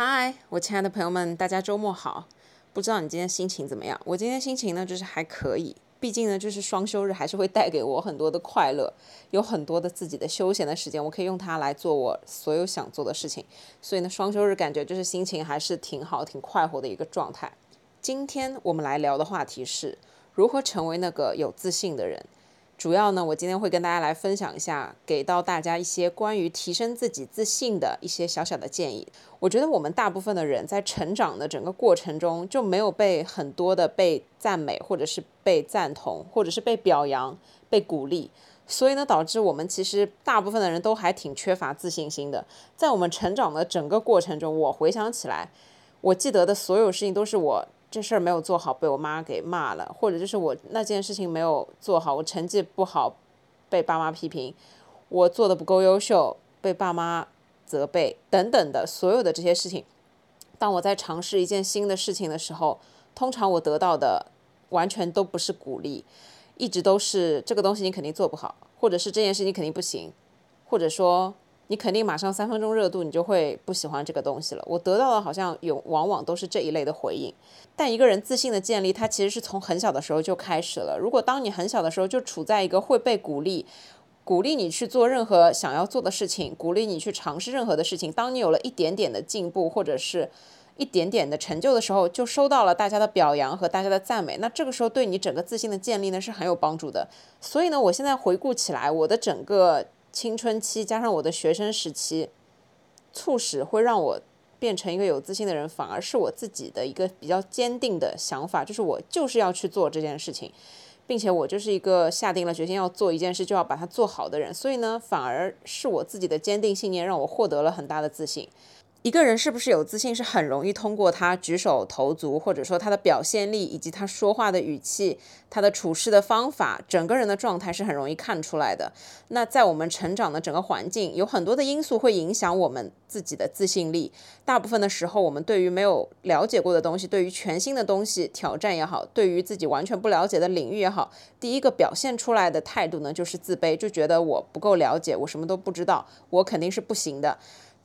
嗨，我亲爱的朋友们，大家周末好！不知道你今天心情怎么样？我今天心情呢，就是还可以。毕竟呢，就是双休日还是会带给我很多的快乐，有很多的自己的休闲的时间，我可以用它来做我所有想做的事情。所以呢，双休日感觉就是心情还是挺好、挺快活的一个状态。今天我们来聊的话题是如何成为那个有自信的人。主要呢，我今天会跟大家来分享一下，给到大家一些关于提升自己自信的一些小小的建议。我觉得我们大部分的人在成长的整个过程中，就没有被很多的被赞美，或者是被赞同，或者是被表扬、被鼓励，所以呢，导致我们其实大部分的人都还挺缺乏自信心的。在我们成长的整个过程中，我回想起来，我记得的所有事情都是我。这事儿没有做好，被我妈给骂了；或者就是我那件事情没有做好，我成绩不好，被爸妈批评；我做的不够优秀，被爸妈责备等等的所有的这些事情。当我在尝试一件新的事情的时候，通常我得到的完全都不是鼓励，一直都是这个东西你肯定做不好，或者是这件事情肯定不行，或者说。你肯定马上三分钟热度，你就会不喜欢这个东西了。我得到的好像有往往都是这一类的回应。但一个人自信的建立，它其实是从很小的时候就开始了。如果当你很小的时候就处在一个会被鼓励、鼓励你去做任何想要做的事情、鼓励你去尝试任何的事情，当你有了一点点的进步或者是一点点的成就的时候，就收到了大家的表扬和大家的赞美，那这个时候对你整个自信的建立呢是很有帮助的。所以呢，我现在回顾起来，我的整个。青春期加上我的学生时期，促使会让我变成一个有自信的人，反而是我自己的一个比较坚定的想法，就是我就是要去做这件事情，并且我就是一个下定了决心要做一件事就要把它做好的人，所以呢，反而是我自己的坚定信念让我获得了很大的自信。一个人是不是有自信，是很容易通过他举手投足，或者说他的表现力，以及他说话的语气，他的处事的方法，整个人的状态是很容易看出来的。那在我们成长的整个环境，有很多的因素会影响我们自己的自信力。大部分的时候，我们对于没有了解过的东西，对于全新的东西挑战也好，对于自己完全不了解的领域也好，第一个表现出来的态度呢，就是自卑，就觉得我不够了解，我什么都不知道，我肯定是不行的。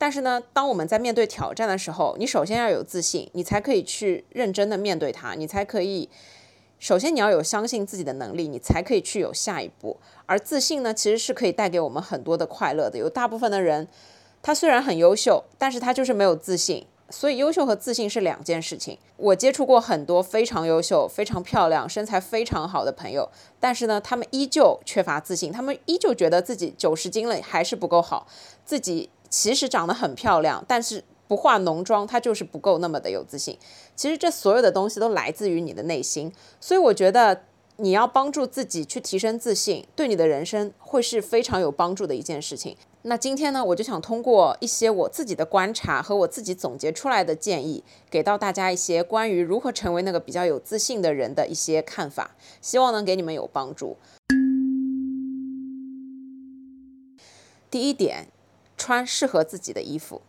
但是呢，当我们在面对挑战的时候，你首先要有自信，你才可以去认真的面对它，你才可以，首先你要有相信自己的能力，你才可以去有下一步。而自信呢，其实是可以带给我们很多的快乐的。有大部分的人，他虽然很优秀，但是他就是没有自信。所以优秀和自信是两件事情。我接触过很多非常优秀、非常漂亮、身材非常好的朋友，但是呢，他们依旧缺乏自信，他们依旧觉得自己九十斤了还是不够好，自己。其实长得很漂亮，但是不化浓妆，她就是不够那么的有自信。其实这所有的东西都来自于你的内心，所以我觉得你要帮助自己去提升自信，对你的人生会是非常有帮助的一件事情。那今天呢，我就想通过一些我自己的观察和我自己总结出来的建议，给到大家一些关于如何成为那个比较有自信的人的一些看法，希望能给你们有帮助。第一点。穿适合自己的衣服，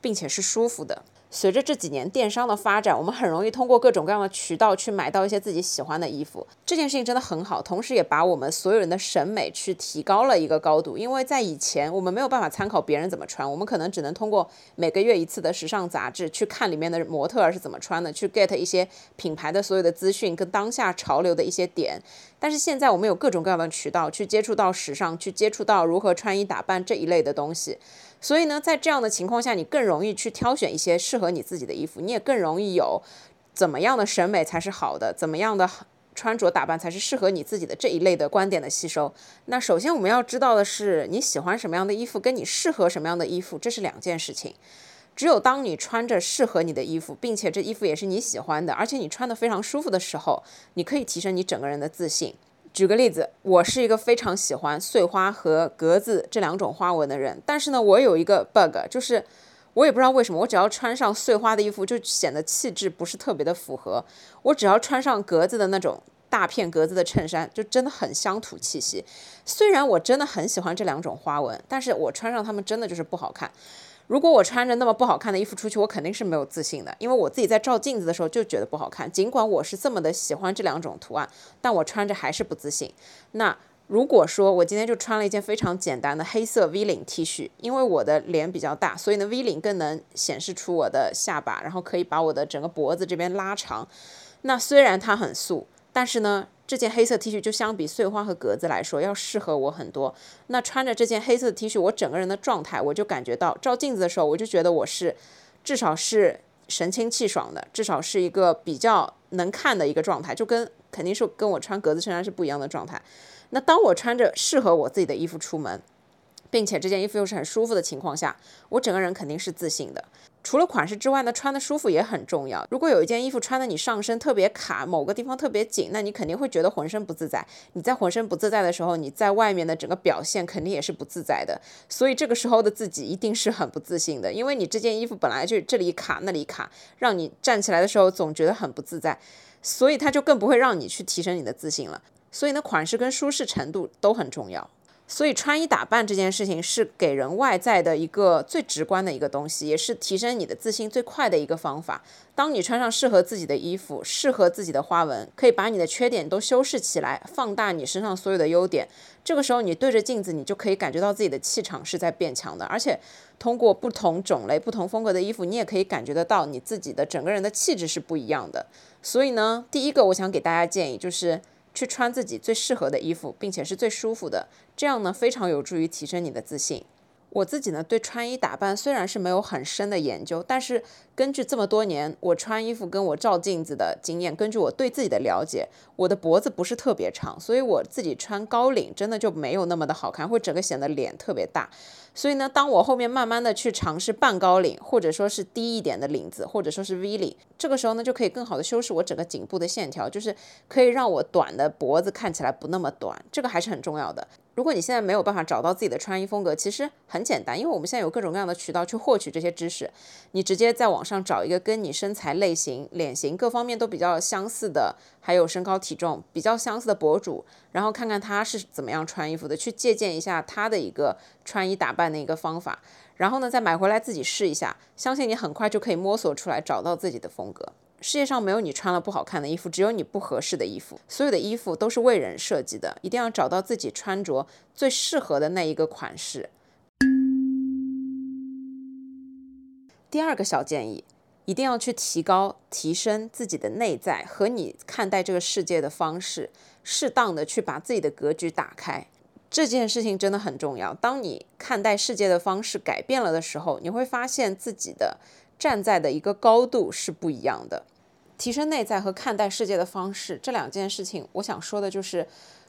并且是舒服的。随着这几年电商的发展，我们很容易通过各种各样的渠道去买到一些自己喜欢的衣服。这件事情真的很好，同时也把我们所有人的审美去提高了一个高度。因为在以前，我们没有办法参考别人怎么穿，我们可能只能通过每个月一次的时尚杂志去看里面的模特是怎么穿的，去 get 一些品牌的所有的资讯跟当下潮流的一些点。但是现在，我们有各种各样的渠道去接触到时尚，去接触到如何穿衣打扮这一类的东西。所以呢，在这样的情况下，你更容易去挑选一些适合你自己的衣服，你也更容易有怎么样的审美才是好的，怎么样的穿着打扮才是适合你自己的这一类的观点的吸收。那首先我们要知道的是，你喜欢什么样的衣服，跟你适合什么样的衣服，这是两件事情。只有当你穿着适合你的衣服，并且这衣服也是你喜欢的，而且你穿的非常舒服的时候，你可以提升你整个人的自信。举个例子，我是一个非常喜欢碎花和格子这两种花纹的人，但是呢，我有一个 bug，就是我也不知道为什么，我只要穿上碎花的衣服，就显得气质不是特别的符合；我只要穿上格子的那种大片格子的衬衫，就真的很乡土气息。虽然我真的很喜欢这两种花纹，但是我穿上它们真的就是不好看。如果我穿着那么不好看的衣服出去，我肯定是没有自信的，因为我自己在照镜子的时候就觉得不好看。尽管我是这么的喜欢这两种图案，但我穿着还是不自信。那如果说我今天就穿了一件非常简单的黑色 V 领 T 恤，因为我的脸比较大，所以呢 V 领更能显示出我的下巴，然后可以把我的整个脖子这边拉长。那虽然它很素，但是呢，这件黑色 T 恤就相比碎花和格子来说要适合我很多。那穿着这件黑色 T 恤，我整个人的状态，我就感觉到照镜子的时候，我就觉得我是至少是神清气爽的，至少是一个比较能看的一个状态，就跟肯定是跟我穿格子衬衫是不一样的状态。那当我穿着适合我自己的衣服出门，并且这件衣服又是很舒服的情况下，我整个人肯定是自信的。除了款式之外呢，穿的舒服也很重要。如果有一件衣服穿的你上身特别卡，某个地方特别紧，那你肯定会觉得浑身不自在。你在浑身不自在的时候，你在外面的整个表现肯定也是不自在的。所以这个时候的自己一定是很不自信的，因为你这件衣服本来就这里卡那里卡，让你站起来的时候总觉得很不自在，所以它就更不会让你去提升你的自信了。所以呢，款式跟舒适程度都很重要。所以穿衣打扮这件事情是给人外在的一个最直观的一个东西，也是提升你的自信最快的一个方法。当你穿上适合自己的衣服，适合自己的花纹，可以把你的缺点都修饰起来，放大你身上所有的优点。这个时候，你对着镜子，你就可以感觉到自己的气场是在变强的。而且，通过不同种类、不同风格的衣服，你也可以感觉得到你自己的整个人的气质是不一样的。所以呢，第一个我想给大家建议就是。去穿自己最适合的衣服，并且是最舒服的，这样呢非常有助于提升你的自信。我自己呢对穿衣打扮虽然是没有很深的研究，但是根据这么多年我穿衣服跟我照镜子的经验，根据我对自己的了解，我的脖子不是特别长，所以我自己穿高领真的就没有那么的好看，会整个显得脸特别大。所以呢，当我后面慢慢的去尝试半高领，或者说是低一点的领子，或者说是 V 领，这个时候呢，就可以更好的修饰我整个颈部的线条，就是可以让我短的脖子看起来不那么短，这个还是很重要的。如果你现在没有办法找到自己的穿衣风格，其实很简单，因为我们现在有各种各样的渠道去获取这些知识。你直接在网上找一个跟你身材类型、脸型各方面都比较相似的，还有身高体重比较相似的博主，然后看看他是怎么样穿衣服的，去借鉴一下他的一个穿衣打扮的一个方法，然后呢再买回来自己试一下，相信你很快就可以摸索出来，找到自己的风格。世界上没有你穿了不好看的衣服，只有你不合适的衣服。所有的衣服都是为人设计的，一定要找到自己穿着最适合的那一个款式。第二个小建议，一定要去提高、提升自己的内在和你看待这个世界的方式，适当的去把自己的格局打开。这件事情真的很重要。当你看待世界的方式改变了的时候，你会发现自己的站在的一个高度是不一样的。提升内在和看待世界的方式这两件事情，我想说的就是，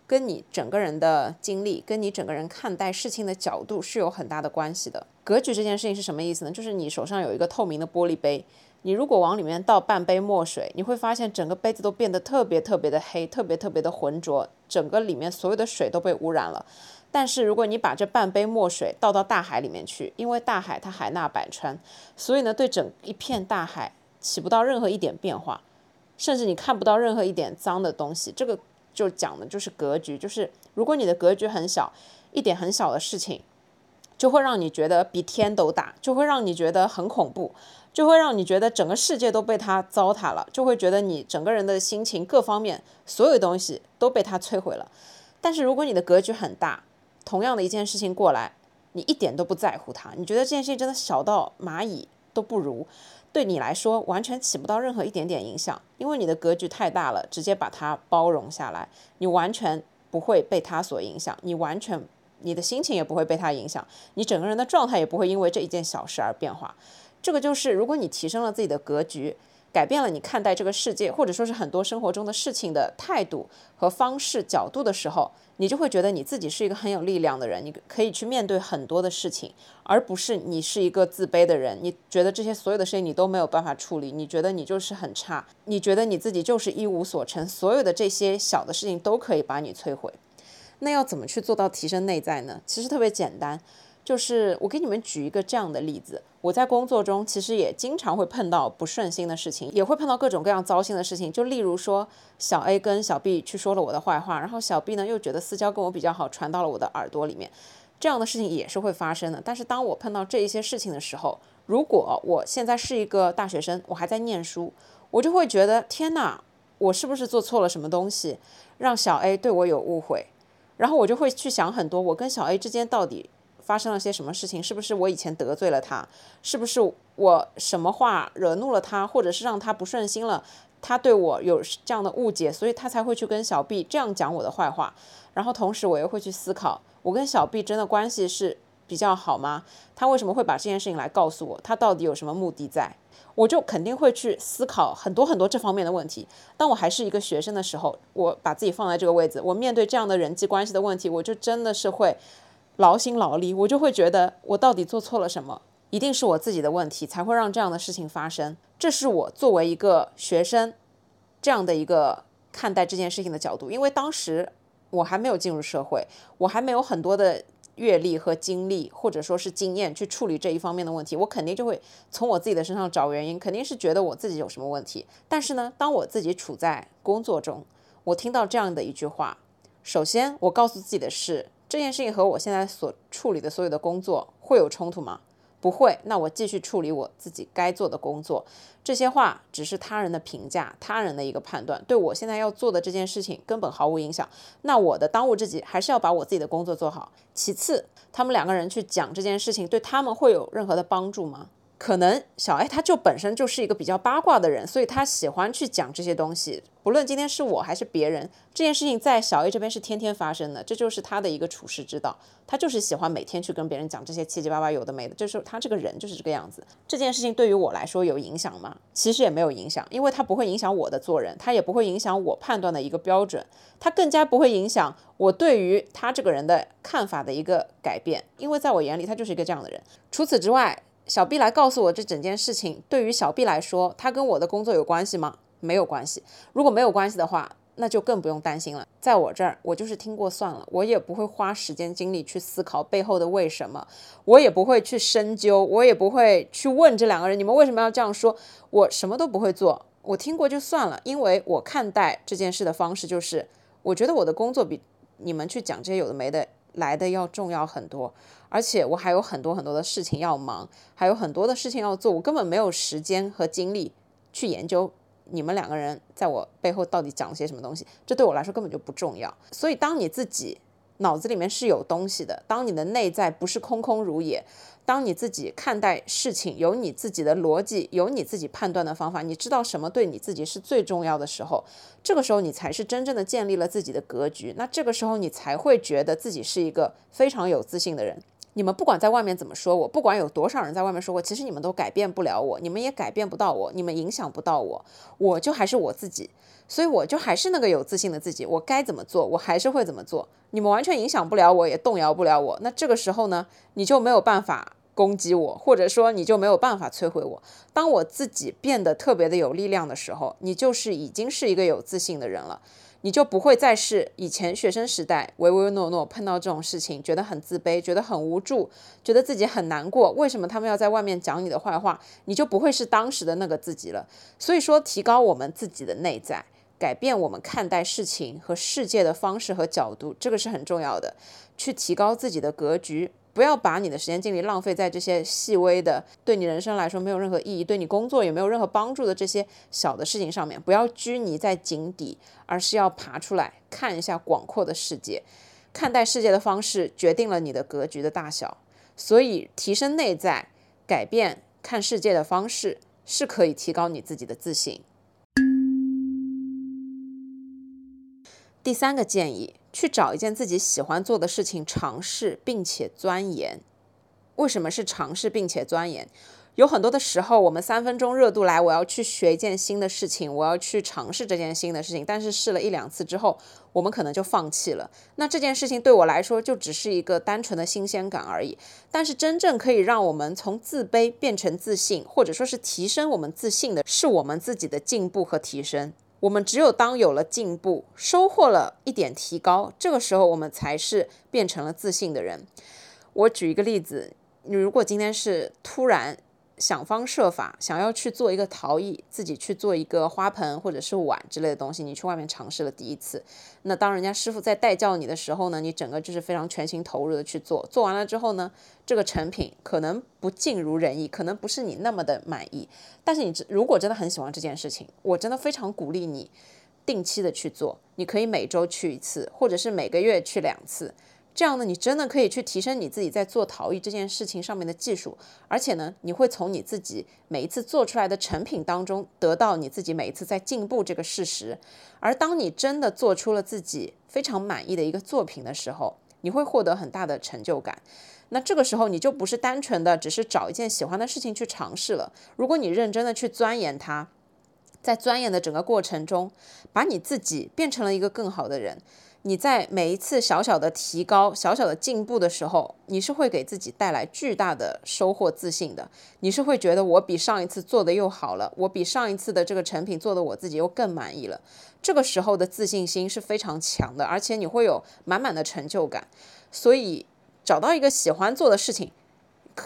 跟你整个人的经历，跟你整个人看待事情的角度是有很大的关系的。格局这件事情是什么意思呢？就是你手上有一个透明的玻璃杯，你如果往里面倒半杯墨水，你会发现整个杯子都变得特别特别的黑，特别特别的浑浊，整个里面所有的水都被污染了。但是如果你把这半杯墨水倒到大海里面去，因为大海它海纳百川，所以呢，对整一片大海。起不到任何一点变化，甚至你看不到任何一点脏的东西。这个就讲的就是格局，就是如果你的格局很小，一点很小的事情就会让你觉得比天都大，就会让你觉得很恐怖，就会让你觉得整个世界都被他糟蹋了，就会觉得你整个人的心情各方面所有东西都被他摧毁了。但是如果你的格局很大，同样的一件事情过来，你一点都不在乎它，你觉得这件事情真的小到蚂蚁都不如。对你来说完全起不到任何一点点影响，因为你的格局太大了，直接把它包容下来，你完全不会被它所影响，你完全你的心情也不会被它影响，你整个人的状态也不会因为这一件小事而变化。这个就是如果你提升了自己的格局。改变了你看待这个世界，或者说是很多生活中的事情的态度和方式、角度的时候，你就会觉得你自己是一个很有力量的人，你可以去面对很多的事情，而不是你是一个自卑的人。你觉得这些所有的事情你都没有办法处理，你觉得你就是很差，你觉得你自己就是一无所成，所有的这些小的事情都可以把你摧毁。那要怎么去做到提升内在呢？其实特别简单。就是我给你们举一个这样的例子，我在工作中其实也经常会碰到不顺心的事情，也会碰到各种各样糟心的事情。就例如说，小 A 跟小 B 去说了我的坏话，然后小 B 呢又觉得私交跟我比较好，传到了我的耳朵里面，这样的事情也是会发生的。但是当我碰到这一些事情的时候，如果我现在是一个大学生，我还在念书，我就会觉得天哪，我是不是做错了什么东西，让小 A 对我有误会？然后我就会去想很多，我跟小 A 之间到底发生了些什么事情？是不是我以前得罪了他？是不是我什么话惹怒了他，或者是让他不顺心了？他对我有这样的误解，所以他才会去跟小 B 这样讲我的坏话。然后同时我又会去思考，我跟小 B 真的关系是比较好吗？他为什么会把这件事情来告诉我？他到底有什么目的在？我就肯定会去思考很多很多这方面的问题。当我还是一个学生的时候，我把自己放在这个位置，我面对这样的人际关系的问题，我就真的是会劳心劳力，我就会觉得我到底做错了什么？一定是我自己的问题才会让这样的事情发生。这是我作为一个学生这样的一个看待这件事情的角度，因为当时我还没有进入社会，我还没有很多的。阅历和经历，或者说是经验去处理这一方面的问题，我肯定就会从我自己的身上找原因，肯定是觉得我自己有什么问题。但是呢，当我自己处在工作中，我听到这样的一句话，首先我告诉自己的是，这件事情和我现在所处理的所有的工作会有冲突吗？不会，那我继续处理我自己该做的工作。这些话只是他人的评价，他人的一个判断，对我现在要做的这件事情根本毫无影响。那我的当务之急还是要把我自己的工作做好。其次，他们两个人去讲这件事情，对他们会有任何的帮助吗？可能小 A 他就本身就是一个比较八卦的人，所以他喜欢去讲这些东西。不论今天是我还是别人，这件事情在小 A 这边是天天发生的，这就是他的一个处世之道。他就是喜欢每天去跟别人讲这些七七八八有的没的，就是他这个人就是这个样子。这件事情对于我来说有影响吗？其实也没有影响，因为他不会影响我的做人，他也不会影响我判断的一个标准，他更加不会影响我对于他这个人的看法的一个改变，因为在我眼里他就是一个这样的人。除此之外。小 B 来告诉我这整件事情，对于小 B 来说，他跟我的工作有关系吗？没有关系。如果没有关系的话，那就更不用担心了。在我这儿，我就是听过算了，我也不会花时间精力去思考背后的为什么，我也不会去深究，我也不会去问这两个人你们为什么要这样说，我什么都不会做，我听过就算了。因为我看待这件事的方式就是，我觉得我的工作比你们去讲这些有的没的。来的要重要很多，而且我还有很多很多的事情要忙，还有很多的事情要做，我根本没有时间和精力去研究你们两个人在我背后到底讲些什么东西，这对我来说根本就不重要。所以，当你自己脑子里面是有东西的，当你的内在不是空空如也。当你自己看待事情有你自己的逻辑，有你自己判断的方法，你知道什么对你自己是最重要的时候，这个时候你才是真正的建立了自己的格局。那这个时候你才会觉得自己是一个非常有自信的人。你们不管在外面怎么说我，不管有多少人在外面说我，其实你们都改变不了我，你们也改变不到我，你们影响不到我，我就还是我自己，所以我就还是那个有自信的自己。我该怎么做，我还是会怎么做。你们完全影响不了我，也动摇不了我。那这个时候呢，你就没有办法。攻击我，或者说你就没有办法摧毁我。当我自己变得特别的有力量的时候，你就是已经是一个有自信的人了，你就不会再是以前学生时代唯唯诺诺，碰到这种事情觉得很自卑，觉得很无助，觉得自己很难过。为什么他们要在外面讲你的坏话？你就不会是当时的那个自己了。所以说，提高我们自己的内在，改变我们看待事情和世界的方式和角度，这个是很重要的。去提高自己的格局。不要把你的时间精力浪费在这些细微的、对你人生来说没有任何意义、对你工作也没有任何帮助的这些小的事情上面。不要拘泥在井底，而是要爬出来看一下广阔的世界。看待世界的方式决定了你的格局的大小。所以，提升内在、改变看世界的方式，是可以提高你自己的自信。第三个建议。去找一件自己喜欢做的事情，尝试并且钻研。为什么是尝试并且钻研？有很多的时候，我们三分钟热度来，我要去学一件新的事情，我要去尝试这件新的事情。但是试了一两次之后，我们可能就放弃了。那这件事情对我来说，就只是一个单纯的新鲜感而已。但是真正可以让我们从自卑变成自信，或者说是提升我们自信的，是我们自己的进步和提升。我们只有当有了进步，收获了一点提高，这个时候我们才是变成了自信的人。我举一个例子，你如果今天是突然。想方设法想要去做一个陶艺，自己去做一个花盆或者是碗之类的东西。你去外面尝试了第一次，那当人家师傅在带教你的时候呢，你整个就是非常全心投入的去做。做完了之后呢，这个成品可能不尽如人意，可能不是你那么的满意。但是你如果真的很喜欢这件事情，我真的非常鼓励你，定期的去做，你可以每周去一次，或者是每个月去两次。这样呢，你真的可以去提升你自己在做陶艺这件事情上面的技术，而且呢，你会从你自己每一次做出来的成品当中得到你自己每一次在进步这个事实。而当你真的做出了自己非常满意的一个作品的时候，你会获得很大的成就感。那这个时候你就不是单纯的只是找一件喜欢的事情去尝试了。如果你认真的去钻研它，在钻研的整个过程中，把你自己变成了一个更好的人。你在每一次小小的提高、小小的进步的时候，你是会给自己带来巨大的收获、自信的。你是会觉得我比上一次做的又好了，我比上一次的这个成品做的我自己又更满意了。这个时候的自信心是非常强的，而且你会有满满的成就感。所以，找到一个喜欢做的事情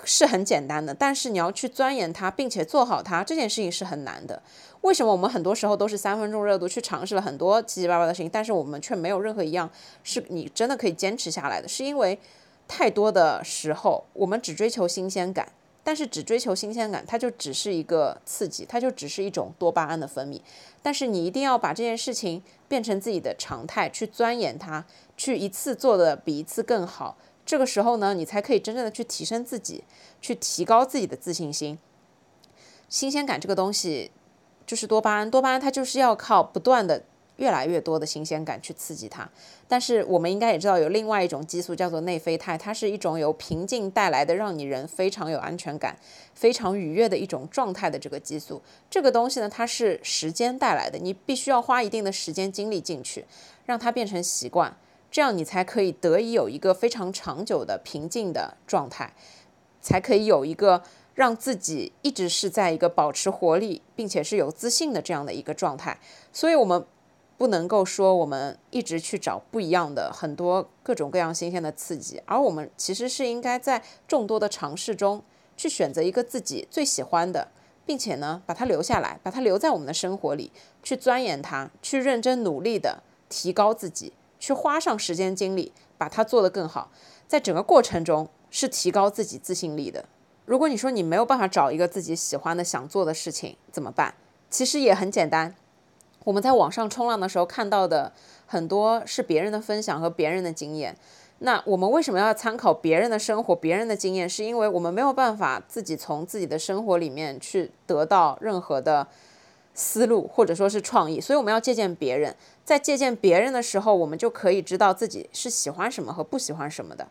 是很简单的，但是你要去钻研它，并且做好它，这件事情是很难的。为什么我们很多时候都是三分钟热度去尝试了很多七七八八的事情，但是我们却没有任何一样是你真的可以坚持下来的？是因为太多的时候我们只追求新鲜感，但是只追求新鲜感，它就只是一个刺激，它就只是一种多巴胺的分泌。但是你一定要把这件事情变成自己的常态，去钻研它，去一次做的比一次更好。这个时候呢，你才可以真正的去提升自己，去提高自己的自信心。新鲜感这个东西。就是多巴胺，多巴胺它就是要靠不断的越来越多的新鲜感去刺激它。但是我们应该也知道，有另外一种激素叫做内啡肽，它是一种由平静带来的，让你人非常有安全感、非常愉悦的一种状态的这个激素。这个东西呢，它是时间带来的，你必须要花一定的时间精力进去，让它变成习惯，这样你才可以得以有一个非常长久的平静的状态，才可以有一个。让自己一直是在一个保持活力，并且是有自信的这样的一个状态，所以我们不能够说我们一直去找不一样的很多各种各样新鲜的刺激，而我们其实是应该在众多的尝试中去选择一个自己最喜欢的，并且呢把它留下来，把它留在我们的生活里，去钻研它，去认真努力的提高自己，去花上时间精力把它做得更好，在整个过程中是提高自己自信力的。如果你说你没有办法找一个自己喜欢的、想做的事情怎么办？其实也很简单。我们在网上冲浪的时候看到的很多是别人的分享和别人的经验。那我们为什么要参考别人的生活、别人的经验？是因为我们没有办法自己从自己的生活里面去得到任何的思路或者说是创意，所以我们要借鉴别人。在借鉴别人的时候，我们就可以知道自己是喜欢什么和不喜欢什么的。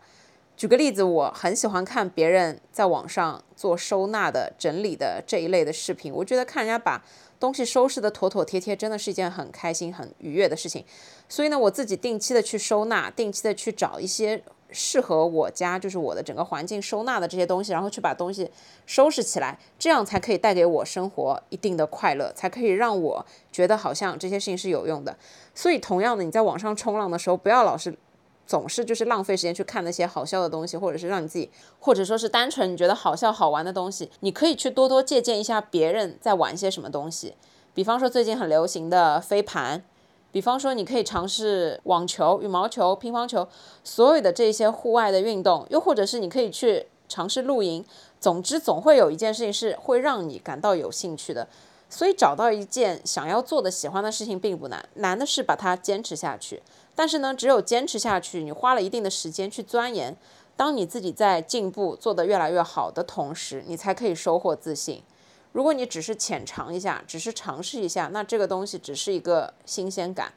举个例子，我很喜欢看别人在网上做收纳的、整理的这一类的视频。我觉得看人家把东西收拾的妥妥帖帖，真的是一件很开心、很愉悦的事情。所以呢，我自己定期的去收纳，定期的去找一些适合我家，就是我的整个环境收纳的这些东西，然后去把东西收拾起来，这样才可以带给我生活一定的快乐，才可以让我觉得好像这些事情是有用的。所以，同样的，你在网上冲浪的时候，不要老是。总是就是浪费时间去看那些好笑的东西，或者是让你自己，或者说是单纯你觉得好笑好玩的东西，你可以去多多借鉴一下别人在玩些什么东西。比方说最近很流行的飞盘，比方说你可以尝试网球、羽毛球、乒乓球，所有的这些户外的运动，又或者是你可以去尝试露营。总之，总会有一件事情是会让你感到有兴趣的。所以找到一件想要做的、喜欢的事情并不难，难的是把它坚持下去。但是呢，只有坚持下去，你花了一定的时间去钻研，当你自己在进步、做得越来越好的同时，你才可以收获自信。如果你只是浅尝一下，只是尝试一下，那这个东西只是一个新鲜感，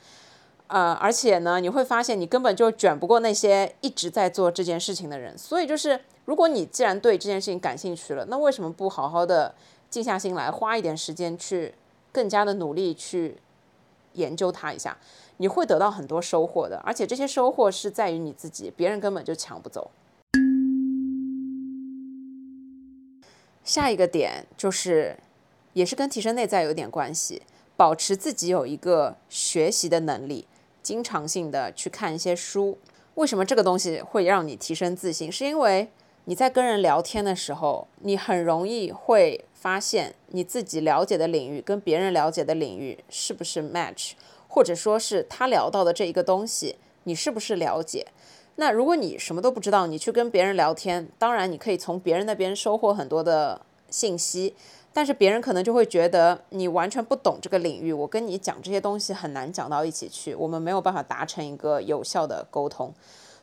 呃，而且呢，你会发现你根本就卷不过那些一直在做这件事情的人。所以就是，如果你既然对这件事情感兴趣了，那为什么不好好的静下心来，花一点时间去更加的努力去研究它一下？你会得到很多收获的，而且这些收获是在于你自己，别人根本就抢不走。下一个点就是，也是跟提升内在有点关系，保持自己有一个学习的能力，经常性的去看一些书。为什么这个东西会让你提升自信？是因为你在跟人聊天的时候，你很容易会发现你自己了解的领域跟别人了解的领域是不是 match。或者说是他聊到的这一个东西，你是不是了解？那如果你什么都不知道，你去跟别人聊天，当然你可以从别人那边收获很多的信息，但是别人可能就会觉得你完全不懂这个领域，我跟你讲这些东西很难讲到一起去，我们没有办法达成一个有效的沟通。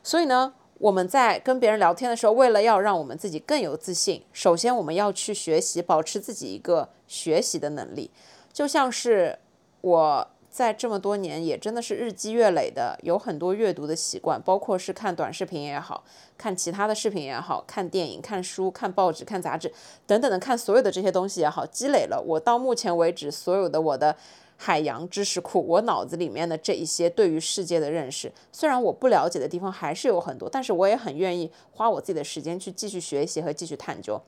所以呢，我们在跟别人聊天的时候，为了要让我们自己更有自信，首先我们要去学习，保持自己一个学习的能力，就像是我。在这么多年，也真的是日积月累的，有很多阅读的习惯，包括是看短视频也好看其他的视频也好看电影、看书、看报纸、看杂志等等的，看所有的这些东西也好，积累了我到目前为止所有的我的海洋知识库，我脑子里面的这一些对于世界的认识。虽然我不了解的地方还是有很多，但是我也很愿意花我自己的时间去继续学习和继续探究。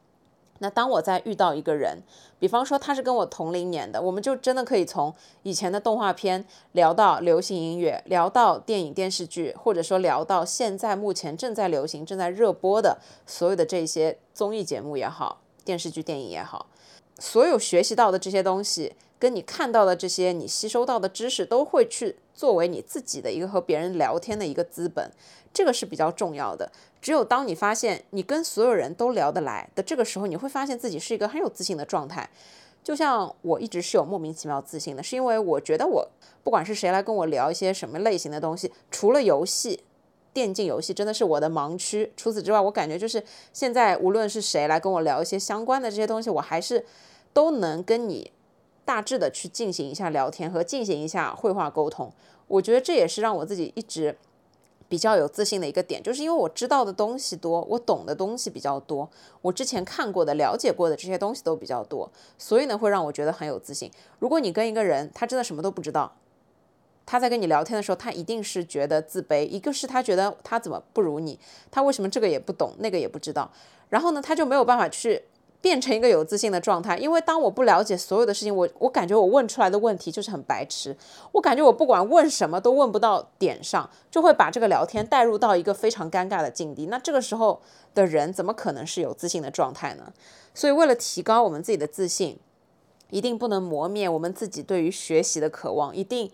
那当我在遇到一个人，比方说他是跟我同龄年的，我们就真的可以从以前的动画片聊到流行音乐，聊到电影电视剧，或者说聊到现在目前正在流行、正在热播的所有的这些综艺节目也好，电视剧、电影也好，所有学习到的这些东西，跟你看到的这些你吸收到的知识，都会去作为你自己的一个和别人聊天的一个资本，这个是比较重要的。只有当你发现你跟所有人都聊得来的这个时候，你会发现自己是一个很有自信的状态。就像我一直是有莫名其妙自信的，是因为我觉得我不管是谁来跟我聊一些什么类型的东西，除了游戏、电竞游戏真的是我的盲区。除此之外，我感觉就是现在无论是谁来跟我聊一些相关的这些东西，我还是都能跟你大致的去进行一下聊天和进行一下绘画沟通。我觉得这也是让我自己一直。比较有自信的一个点，就是因为我知道的东西多，我懂的东西比较多，我之前看过的、了解过的这些东西都比较多，所以呢，会让我觉得很有自信。如果你跟一个人，他真的什么都不知道，他在跟你聊天的时候，他一定是觉得自卑。一个是他觉得他怎么不如你，他为什么这个也不懂，那个也不知道，然后呢，他就没有办法去。变成一个有自信的状态，因为当我不了解所有的事情，我我感觉我问出来的问题就是很白痴，我感觉我不管问什么都问不到点上，就会把这个聊天带入到一个非常尴尬的境地。那这个时候的人怎么可能是有自信的状态呢？所以为了提高我们自己的自信，一定不能磨灭我们自己对于学习的渴望，一定。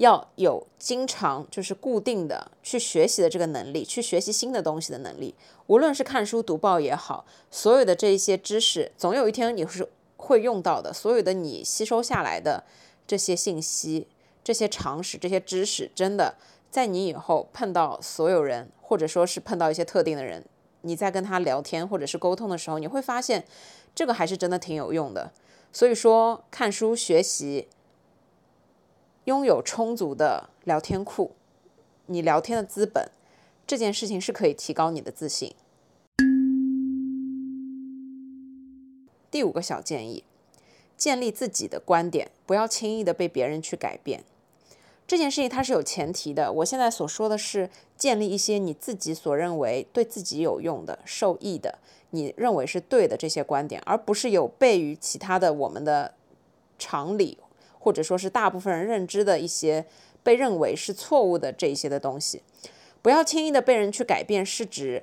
要有经常就是固定的去学习的这个能力，去学习新的东西的能力。无论是看书读报也好，所有的这一些知识，总有一天你是会用到的。所有的你吸收下来的这些信息、这些常识、这些知识，真的在你以后碰到所有人，或者说是碰到一些特定的人，你在跟他聊天或者是沟通的时候，你会发现这个还是真的挺有用的。所以说，看书学习。拥有充足的聊天库，你聊天的资本，这件事情是可以提高你的自信。第五个小建议，建立自己的观点，不要轻易的被别人去改变。这件事情它是有前提的。我现在所说的是建立一些你自己所认为对自己有用的、受益的，你认为是对的这些观点，而不是有悖于其他的我们的常理。或者说是大部分人认知的一些被认为是错误的这一些的东西，不要轻易的被人去改变，是指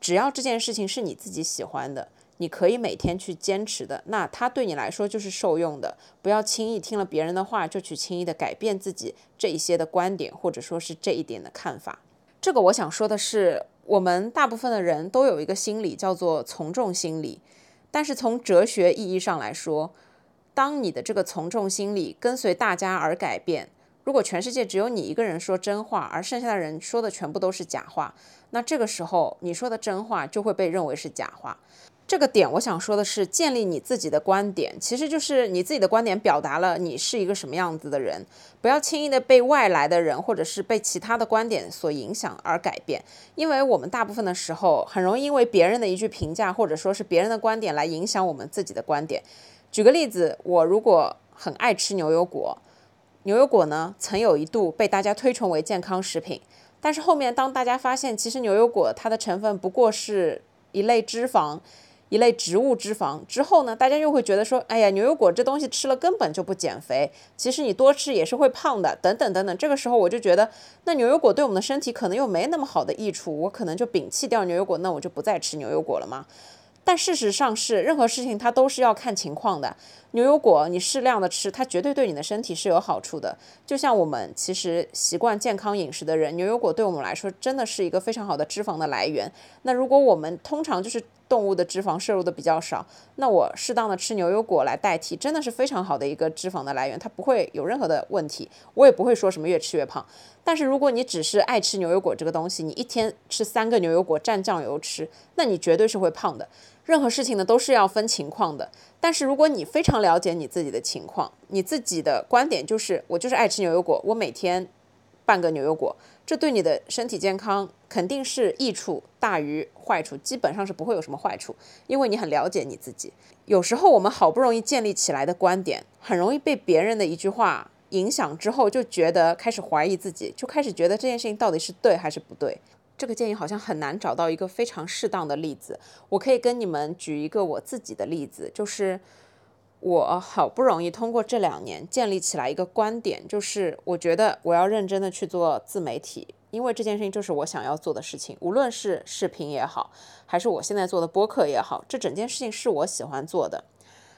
只要这件事情是你自己喜欢的，你可以每天去坚持的，那它对你来说就是受用的。不要轻易听了别人的话就去轻易的改变自己这一些的观点，或者说是这一点的看法。这个我想说的是，我们大部分的人都有一个心理叫做从众心理，但是从哲学意义上来说。当你的这个从众心理跟随大家而改变，如果全世界只有你一个人说真话，而剩下的人说的全部都是假话，那这个时候你说的真话就会被认为是假话。这个点我想说的是，建立你自己的观点，其实就是你自己的观点表达了你是一个什么样子的人，不要轻易的被外来的人或者是被其他的观点所影响而改变，因为我们大部分的时候很容易因为别人的一句评价或者说是别人的观点来影响我们自己的观点。举个例子，我如果很爱吃牛油果，牛油果呢曾有一度被大家推崇为健康食品，但是后面当大家发现其实牛油果它的成分不过是一类脂肪，一类植物脂肪之后呢，大家又会觉得说，哎呀，牛油果这东西吃了根本就不减肥，其实你多吃也是会胖的，等等等等。这个时候我就觉得，那牛油果对我们的身体可能又没那么好的益处，我可能就摒弃掉牛油果，那我就不再吃牛油果了吗？但事实上是，任何事情它都是要看情况的。牛油果你适量的吃，它绝对对你的身体是有好处的。就像我们其实习惯健康饮食的人，牛油果对我们来说真的是一个非常好的脂肪的来源。那如果我们通常就是动物的脂肪摄入的比较少，那我适当的吃牛油果来代替，真的是非常好的一个脂肪的来源，它不会有任何的问题，我也不会说什么越吃越胖。但是如果你只是爱吃牛油果这个东西，你一天吃三个牛油果蘸酱油吃，那你绝对是会胖的。任何事情呢都是要分情况的，但是如果你非常了解你自己的情况，你自己的观点就是我就是爱吃牛油果，我每天半个牛油果。这对你的身体健康肯定是益处大于坏处，基本上是不会有什么坏处，因为你很了解你自己。有时候我们好不容易建立起来的观点，很容易被别人的一句话影响之后，就觉得开始怀疑自己，就开始觉得这件事情到底是对还是不对。这个建议好像很难找到一个非常适当的例子。我可以跟你们举一个我自己的例子，就是。我好不容易通过这两年建立起来一个观点，就是我觉得我要认真的去做自媒体，因为这件事情就是我想要做的事情，无论是视频也好，还是我现在做的播客也好，这整件事情是我喜欢做的。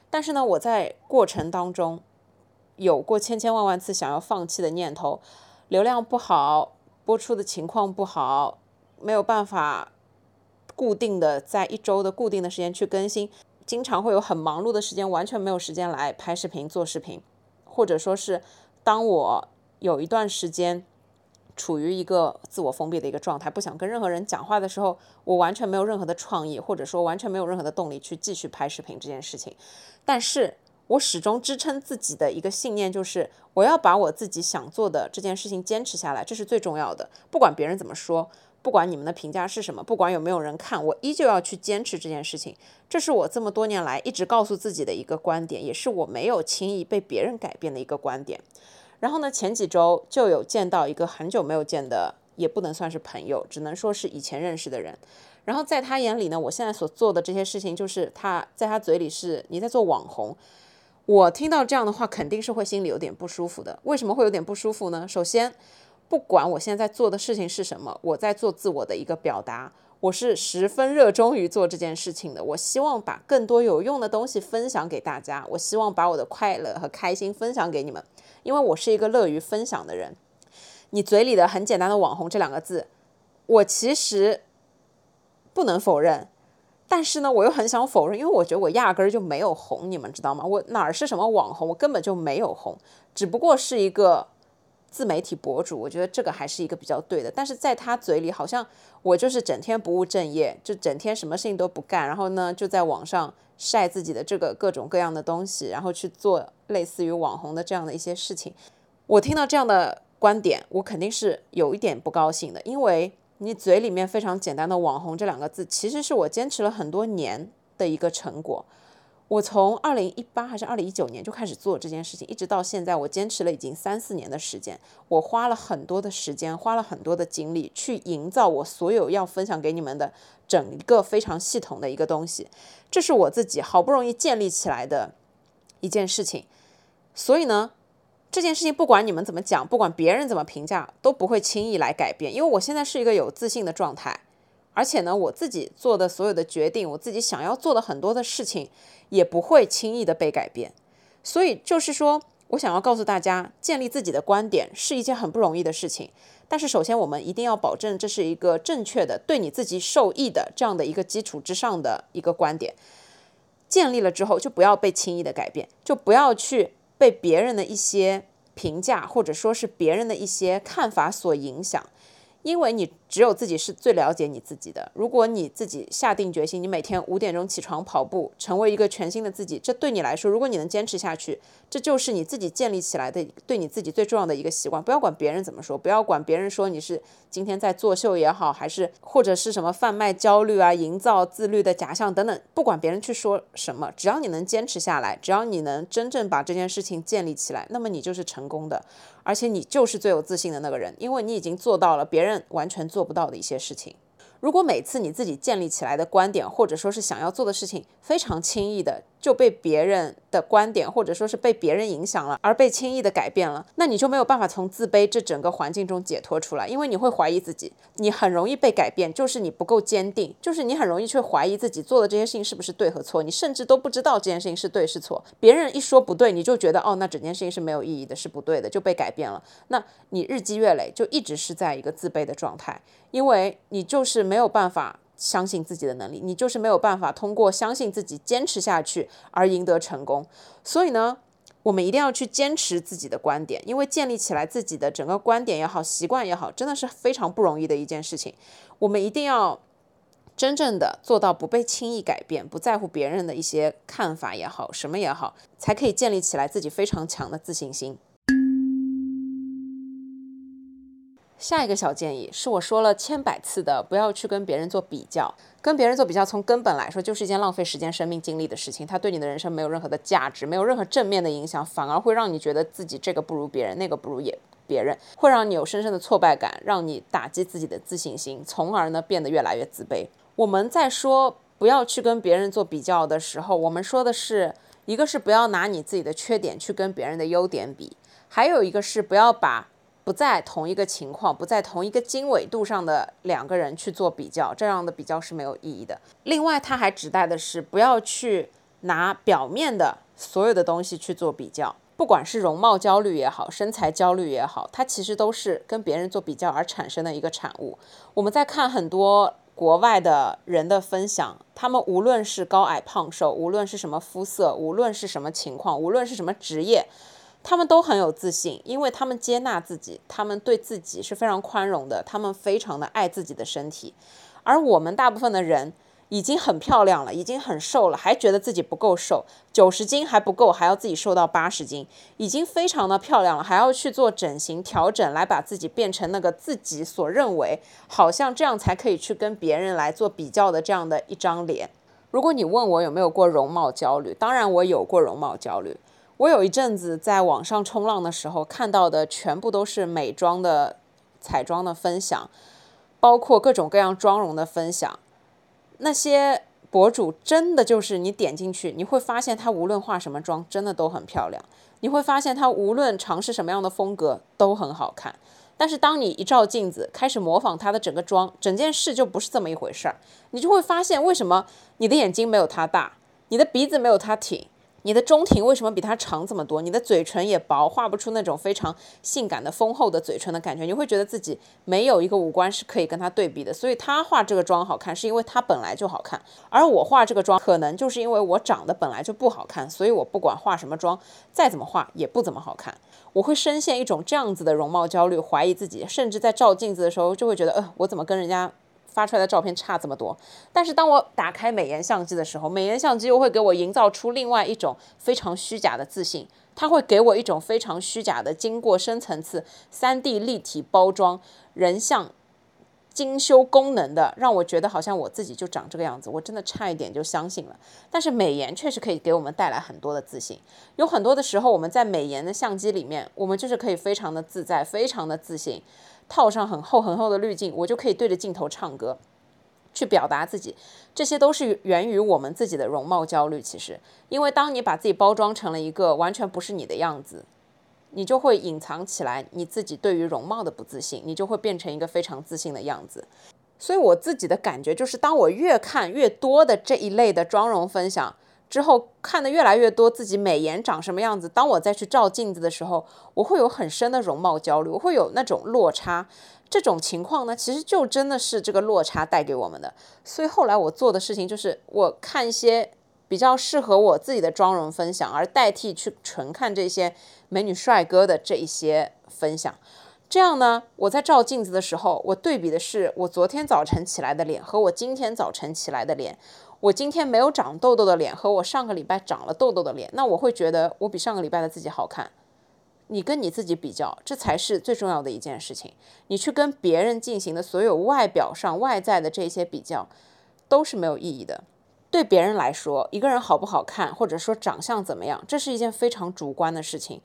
但是呢，我在过程当中有过千千万万次想要放弃的念头，流量不好，播出的情况不好，没有办法固定的在一周的固定的时间去更新。经常会有很忙碌的时间，完全没有时间来拍视频、做视频，或者说是当我有一段时间处于一个自我封闭的一个状态，不想跟任何人讲话的时候，我完全没有任何的创意，或者说完全没有任何的动力去继续拍视频这件事情。但是我始终支撑自己的一个信念就是，我要把我自己想做的这件事情坚持下来，这是最重要的，不管别人怎么说。不管你们的评价是什么，不管有没有人看，我依旧要去坚持这件事情。这是我这么多年来一直告诉自己的一个观点，也是我没有轻易被别人改变的一个观点。然后呢，前几周就有见到一个很久没有见的，也不能算是朋友，只能说是以前认识的人。然后在他眼里呢，我现在所做的这些事情，就是他在他嘴里是你在做网红。我听到这样的话，肯定是会心里有点不舒服的。为什么会有点不舒服呢？首先。不管我现在做的事情是什么，我在做自我的一个表达，我是十分热衷于做这件事情的。我希望把更多有用的东西分享给大家，我希望把我的快乐和开心分享给你们，因为我是一个乐于分享的人。你嘴里的很简单的“网红”这两个字，我其实不能否认，但是呢，我又很想否认，因为我觉得我压根儿就没有红，你们知道吗？我哪儿是什么网红？我根本就没有红，只不过是一个。自媒体博主，我觉得这个还是一个比较对的，但是在他嘴里，好像我就是整天不务正业，就整天什么事情都不干，然后呢，就在网上晒自己的这个各种各样的东西，然后去做类似于网红的这样的一些事情。我听到这样的观点，我肯定是有一点不高兴的，因为你嘴里面非常简单的“网红”这两个字，其实是我坚持了很多年的一个成果。我从二零一八还是二零一九年就开始做这件事情，一直到现在，我坚持了已经三四年的时间。我花了很多的时间，花了很多的精力去营造我所有要分享给你们的整一个非常系统的一个东西。这是我自己好不容易建立起来的一件事情。所以呢，这件事情不管你们怎么讲，不管别人怎么评价，都不会轻易来改变，因为我现在是一个有自信的状态。而且呢，我自己做的所有的决定，我自己想要做的很多的事情，也不会轻易的被改变。所以就是说，我想要告诉大家，建立自己的观点是一件很不容易的事情。但是首先，我们一定要保证这是一个正确的、对你自己受益的这样的一个基础之上的一个观点。建立了之后，就不要被轻易的改变，就不要去被别人的一些评价或者说是别人的一些看法所影响。因为你只有自己是最了解你自己的。如果你自己下定决心，你每天五点钟起床跑步，成为一个全新的自己，这对你来说，如果你能坚持下去，这就是你自己建立起来的对你自己最重要的一个习惯。不要管别人怎么说，不要管别人说你是今天在作秀也好，还是或者是什么贩卖焦虑啊、营造自律的假象等等，不管别人去说什么，只要你能坚持下来，只要你能真正把这件事情建立起来，那么你就是成功的。而且你就是最有自信的那个人，因为你已经做到了别人完全做做不到的一些事情。如果每次你自己建立起来的观点，或者说是想要做的事情，非常轻易的就被别人的观点，或者说是被别人影响了，而被轻易的改变了，那你就没有办法从自卑这整个环境中解脱出来，因为你会怀疑自己，你很容易被改变，就是你不够坚定，就是你很容易去怀疑自己做的这些事情是不是对和错，你甚至都不知道这件事情是对是错，别人一说不对，你就觉得哦，那整件事情是没有意义的，是不对的，就被改变了，那你日积月累就一直是在一个自卑的状态。因为你就是没有办法相信自己的能力，你就是没有办法通过相信自己、坚持下去而赢得成功。所以呢，我们一定要去坚持自己的观点，因为建立起来自己的整个观点也好、习惯也好，真的是非常不容易的一件事情。我们一定要真正的做到不被轻易改变，不在乎别人的一些看法也好，什么也好，才可以建立起来自己非常强的自信心。下一个小建议是我说了千百次的，不要去跟别人做比较。跟别人做比较，从根本来说，就是一件浪费时间、生命、精力的事情。它对你的人生没有任何的价值，没有任何正面的影响，反而会让你觉得自己这个不如别人，那个不如也别人，会让你有深深的挫败感，让你打击自己的自信心，从而呢变得越来越自卑。我们在说不要去跟别人做比较的时候，我们说的是一个是不要拿你自己的缺点去跟别人的优点比，还有一个是不要把。不在同一个情况，不在同一个经纬度上的两个人去做比较，这样的比较是没有意义的。另外，它还指代的是不要去拿表面的所有的东西去做比较，不管是容貌焦虑也好，身材焦虑也好，它其实都是跟别人做比较而产生的一个产物。我们在看很多国外的人的分享，他们无论是高矮胖瘦，无论是什么肤色，无论是什么情况，无论是什么职业。他们都很有自信，因为他们接纳自己，他们对自己是非常宽容的，他们非常的爱自己的身体。而我们大部分的人已经很漂亮了，已经很瘦了，还觉得自己不够瘦，九十斤还不够，还要自己瘦到八十斤，已经非常的漂亮了，还要去做整形调整，来把自己变成那个自己所认为好像这样才可以去跟别人来做比较的这样的一张脸。如果你问我有没有过容貌焦虑，当然我有过容貌焦虑。我有一阵子在网上冲浪的时候，看到的全部都是美妆的、彩妆的分享，包括各种各样妆容的分享。那些博主真的就是你点进去，你会发现他无论化什么妆，真的都很漂亮。你会发现他无论尝试什么样的风格，都很好看。但是当你一照镜子，开始模仿他的整个妆，整件事就不是这么一回事儿。你就会发现，为什么你的眼睛没有他大，你的鼻子没有他挺。你的中庭为什么比它长这么多？你的嘴唇也薄，画不出那种非常性感的丰厚的嘴唇的感觉。你会觉得自己没有一个五官是可以跟它对比的。所以他画这个妆好看，是因为他本来就好看。而我画这个妆，可能就是因为我长得本来就不好看，所以我不管化什么妆，再怎么画也不怎么好看。我会深陷一种这样子的容貌焦虑，怀疑自己，甚至在照镜子的时候就会觉得，呃，我怎么跟人家。发出来的照片差这么多，但是当我打开美颜相机的时候，美颜相机又会给我营造出另外一种非常虚假的自信，它会给我一种非常虚假的、经过深层次三 D 立体包装、人像精修功能的，让我觉得好像我自己就长这个样子，我真的差一点就相信了。但是美颜确实可以给我们带来很多的自信，有很多的时候我们在美颜的相机里面，我们就是可以非常的自在，非常的自信。套上很厚很厚的滤镜，我就可以对着镜头唱歌，去表达自己。这些都是源于我们自己的容貌焦虑。其实，因为当你把自己包装成了一个完全不是你的样子，你就会隐藏起来你自己对于容貌的不自信，你就会变成一个非常自信的样子。所以我自己的感觉就是，当我越看越多的这一类的妆容分享。之后看的越来越多，自己美颜长什么样子？当我再去照镜子的时候，我会有很深的容貌焦虑，我会有那种落差。这种情况呢，其实就真的是这个落差带给我们的。所以后来我做的事情就是，我看一些比较适合我自己的妆容分享，而代替去纯看这些美女帅哥的这一些分享。这样呢，我在照镜子的时候，我对比的是我昨天早晨起来的脸和我今天早晨起来的脸。我今天没有长痘痘的脸和我上个礼拜长了痘痘的脸，那我会觉得我比上个礼拜的自己好看。你跟你自己比较，这才是最重要的一件事情。你去跟别人进行的所有外表上外在的这些比较，都是没有意义的。对别人来说，一个人好不好看，或者说长相怎么样，这是一件非常主观的事情。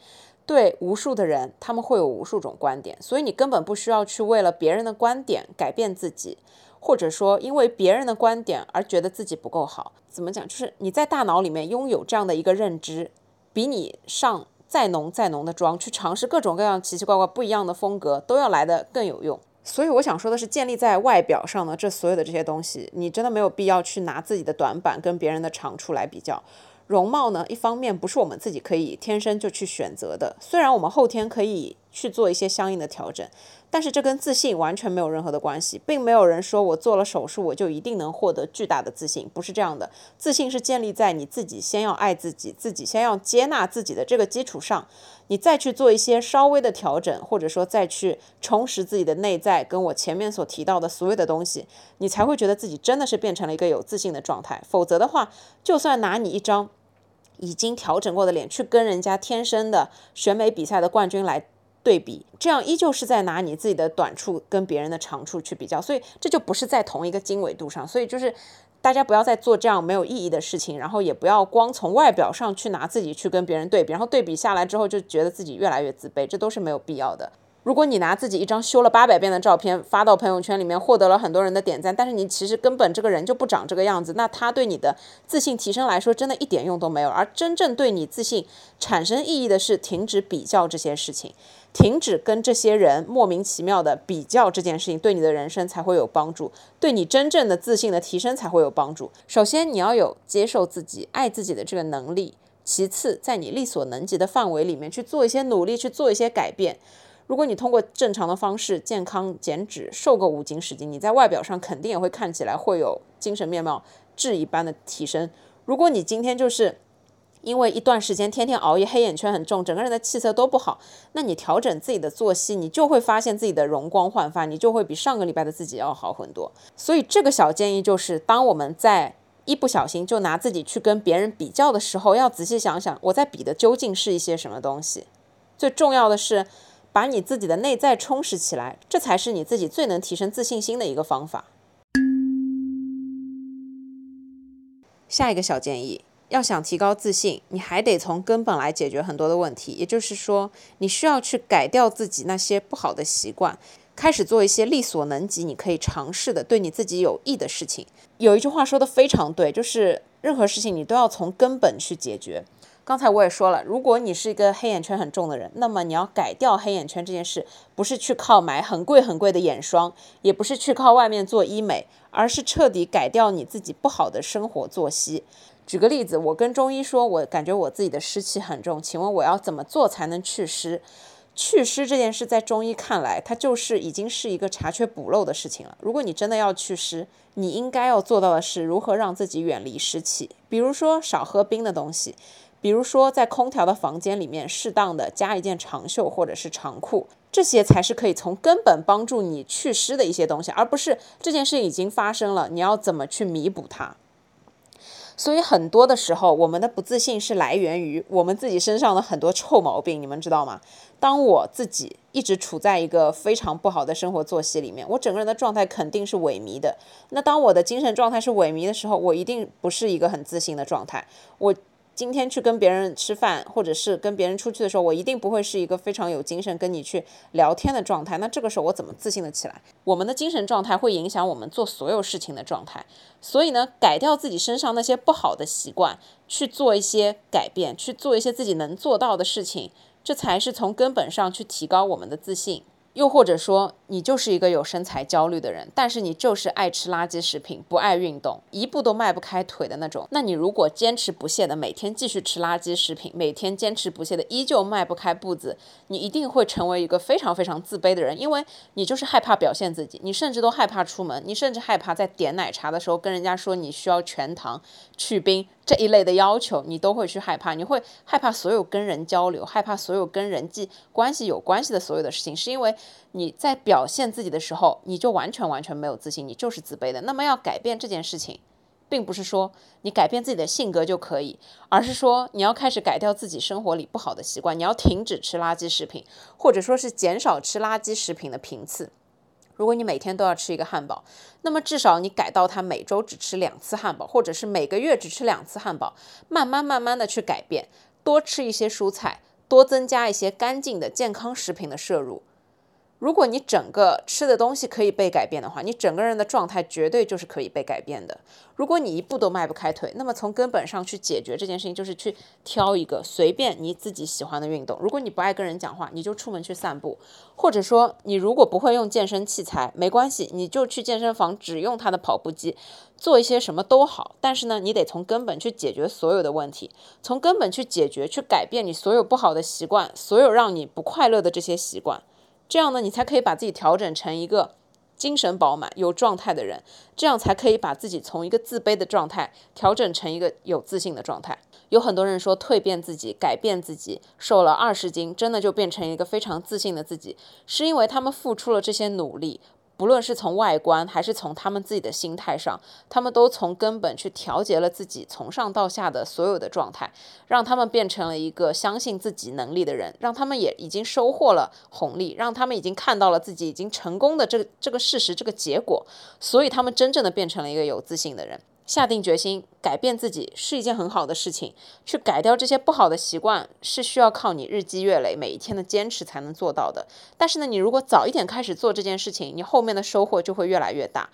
对无数的人，他们会有无数种观点，所以你根本不需要去为了别人的观点改变自己。或者说，因为别人的观点而觉得自己不够好，怎么讲？就是你在大脑里面拥有这样的一个认知，比你上再浓再浓的妆，去尝试各种各样奇奇怪怪不一样的风格，都要来的更有用。所以我想说的是，建立在外表上的这所有的这些东西，你真的没有必要去拿自己的短板跟别人的长处来比较。容貌呢，一方面不是我们自己可以天生就去选择的，虽然我们后天可以去做一些相应的调整。但是这跟自信完全没有任何的关系，并没有人说我做了手术我就一定能获得巨大的自信，不是这样的。自信是建立在你自己先要爱自己，自己先要接纳自己的这个基础上，你再去做一些稍微的调整，或者说再去充实自己的内在，跟我前面所提到的所有的东西，你才会觉得自己真的是变成了一个有自信的状态。否则的话，就算拿你一张已经调整过的脸去跟人家天生的选美比赛的冠军来。对比，这样依旧是在拿你自己的短处跟别人的长处去比较，所以这就不是在同一个经纬度上。所以就是大家不要再做这样没有意义的事情，然后也不要光从外表上去拿自己去跟别人对比，然后对比下来之后就觉得自己越来越自卑，这都是没有必要的。如果你拿自己一张修了八百遍的照片发到朋友圈里面，获得了很多人的点赞，但是你其实根本这个人就不长这个样子，那他对你的自信提升来说，真的一点用都没有。而真正对你自信产生意义的是，停止比较这些事情，停止跟这些人莫名其妙的比较这件事情，对你的人生才会有帮助，对你真正的自信的提升才会有帮助。首先，你要有接受自己、爱自己的这个能力；其次，在你力所能及的范围里面去做一些努力，去做一些改变。如果你通过正常的方式健康减脂，瘦个五斤十斤，你在外表上肯定也会看起来会有精神面貌质一般的提升。如果你今天就是因为一段时间天天熬夜，黑眼圈很重，整个人的气色都不好，那你调整自己的作息，你就会发现自己的容光焕发，你就会比上个礼拜的自己要好很多。所以这个小建议就是，当我们在一不小心就拿自己去跟别人比较的时候，要仔细想想，我在比的究竟是一些什么东西。最重要的是。把你自己的内在充实起来，这才是你自己最能提升自信心的一个方法。下一个小建议，要想提高自信，你还得从根本来解决很多的问题。也就是说，你需要去改掉自己那些不好的习惯，开始做一些力所能及、你可以尝试的、对你自己有益的事情。有一句话说的非常对，就是任何事情你都要从根本去解决。刚才我也说了，如果你是一个黑眼圈很重的人，那么你要改掉黑眼圈这件事，不是去靠买很贵很贵的眼霜，也不是去靠外面做医美，而是彻底改掉你自己不好的生活作息。举个例子，我跟中医说，我感觉我自己的湿气很重，请问我要怎么做才能祛湿？祛湿这件事在中医看来，它就是已经是一个查缺补漏的事情了。如果你真的要祛湿，你应该要做到的是如何让自己远离湿气，比如说少喝冰的东西。比如说，在空调的房间里面，适当的加一件长袖或者是长裤，这些才是可以从根本帮助你祛湿的一些东西，而不是这件事已经发生了，你要怎么去弥补它？所以很多的时候，我们的不自信是来源于我们自己身上的很多臭毛病，你们知道吗？当我自己一直处在一个非常不好的生活作息里面，我整个人的状态肯定是萎靡的。那当我的精神状态是萎靡的时候，我一定不是一个很自信的状态。我。今天去跟别人吃饭，或者是跟别人出去的时候，我一定不会是一个非常有精神跟你去聊天的状态。那这个时候我怎么自信的起来？我们的精神状态会影响我们做所有事情的状态。所以呢，改掉自己身上那些不好的习惯，去做一些改变，去做一些自己能做到的事情，这才是从根本上去提高我们的自信。又或者说，你就是一个有身材焦虑的人，但是你就是爱吃垃圾食品，不爱运动，一步都迈不开腿的那种。那你如果坚持不懈的每天继续吃垃圾食品，每天坚持不懈的依旧迈不开步子，你一定会成为一个非常非常自卑的人，因为你就是害怕表现自己，你甚至都害怕出门，你甚至害怕在点奶茶的时候跟人家说你需要全糖去冰。这一类的要求，你都会去害怕，你会害怕所有跟人交流，害怕所有跟人际关系有关系的所有的事情，是因为你在表现自己的时候，你就完全完全没有自信，你就是自卑的。那么要改变这件事情，并不是说你改变自己的性格就可以，而是说你要开始改掉自己生活里不好的习惯，你要停止吃垃圾食品，或者说是减少吃垃圾食品的频次。如果你每天都要吃一个汉堡，那么至少你改到他每周只吃两次汉堡，或者是每个月只吃两次汉堡，慢慢慢慢的去改变，多吃一些蔬菜，多增加一些干净的健康食品的摄入。如果你整个吃的东西可以被改变的话，你整个人的状态绝对就是可以被改变的。如果你一步都迈不开腿，那么从根本上去解决这件事情，就是去挑一个随便你自己喜欢的运动。如果你不爱跟人讲话，你就出门去散步，或者说你如果不会用健身器材，没关系，你就去健身房只用他的跑步机，做一些什么都好。但是呢，你得从根本去解决所有的问题，从根本去解决，去改变你所有不好的习惯，所有让你不快乐的这些习惯。这样呢，你才可以把自己调整成一个精神饱满、有状态的人，这样才可以把自己从一个自卑的状态调整成一个有自信的状态。有很多人说蜕变自己、改变自己，瘦了二十斤，真的就变成一个非常自信的自己，是因为他们付出了这些努力。无论是从外观还是从他们自己的心态上，他们都从根本去调节了自己从上到下的所有的状态，让他们变成了一个相信自己能力的人，让他们也已经收获了红利，让他们已经看到了自己已经成功的这个这个事实这个结果，所以他们真正的变成了一个有自信的人。下定决心改变自己是一件很好的事情，去改掉这些不好的习惯是需要靠你日积月累、每一天的坚持才能做到的。但是呢，你如果早一点开始做这件事情，你后面的收获就会越来越大。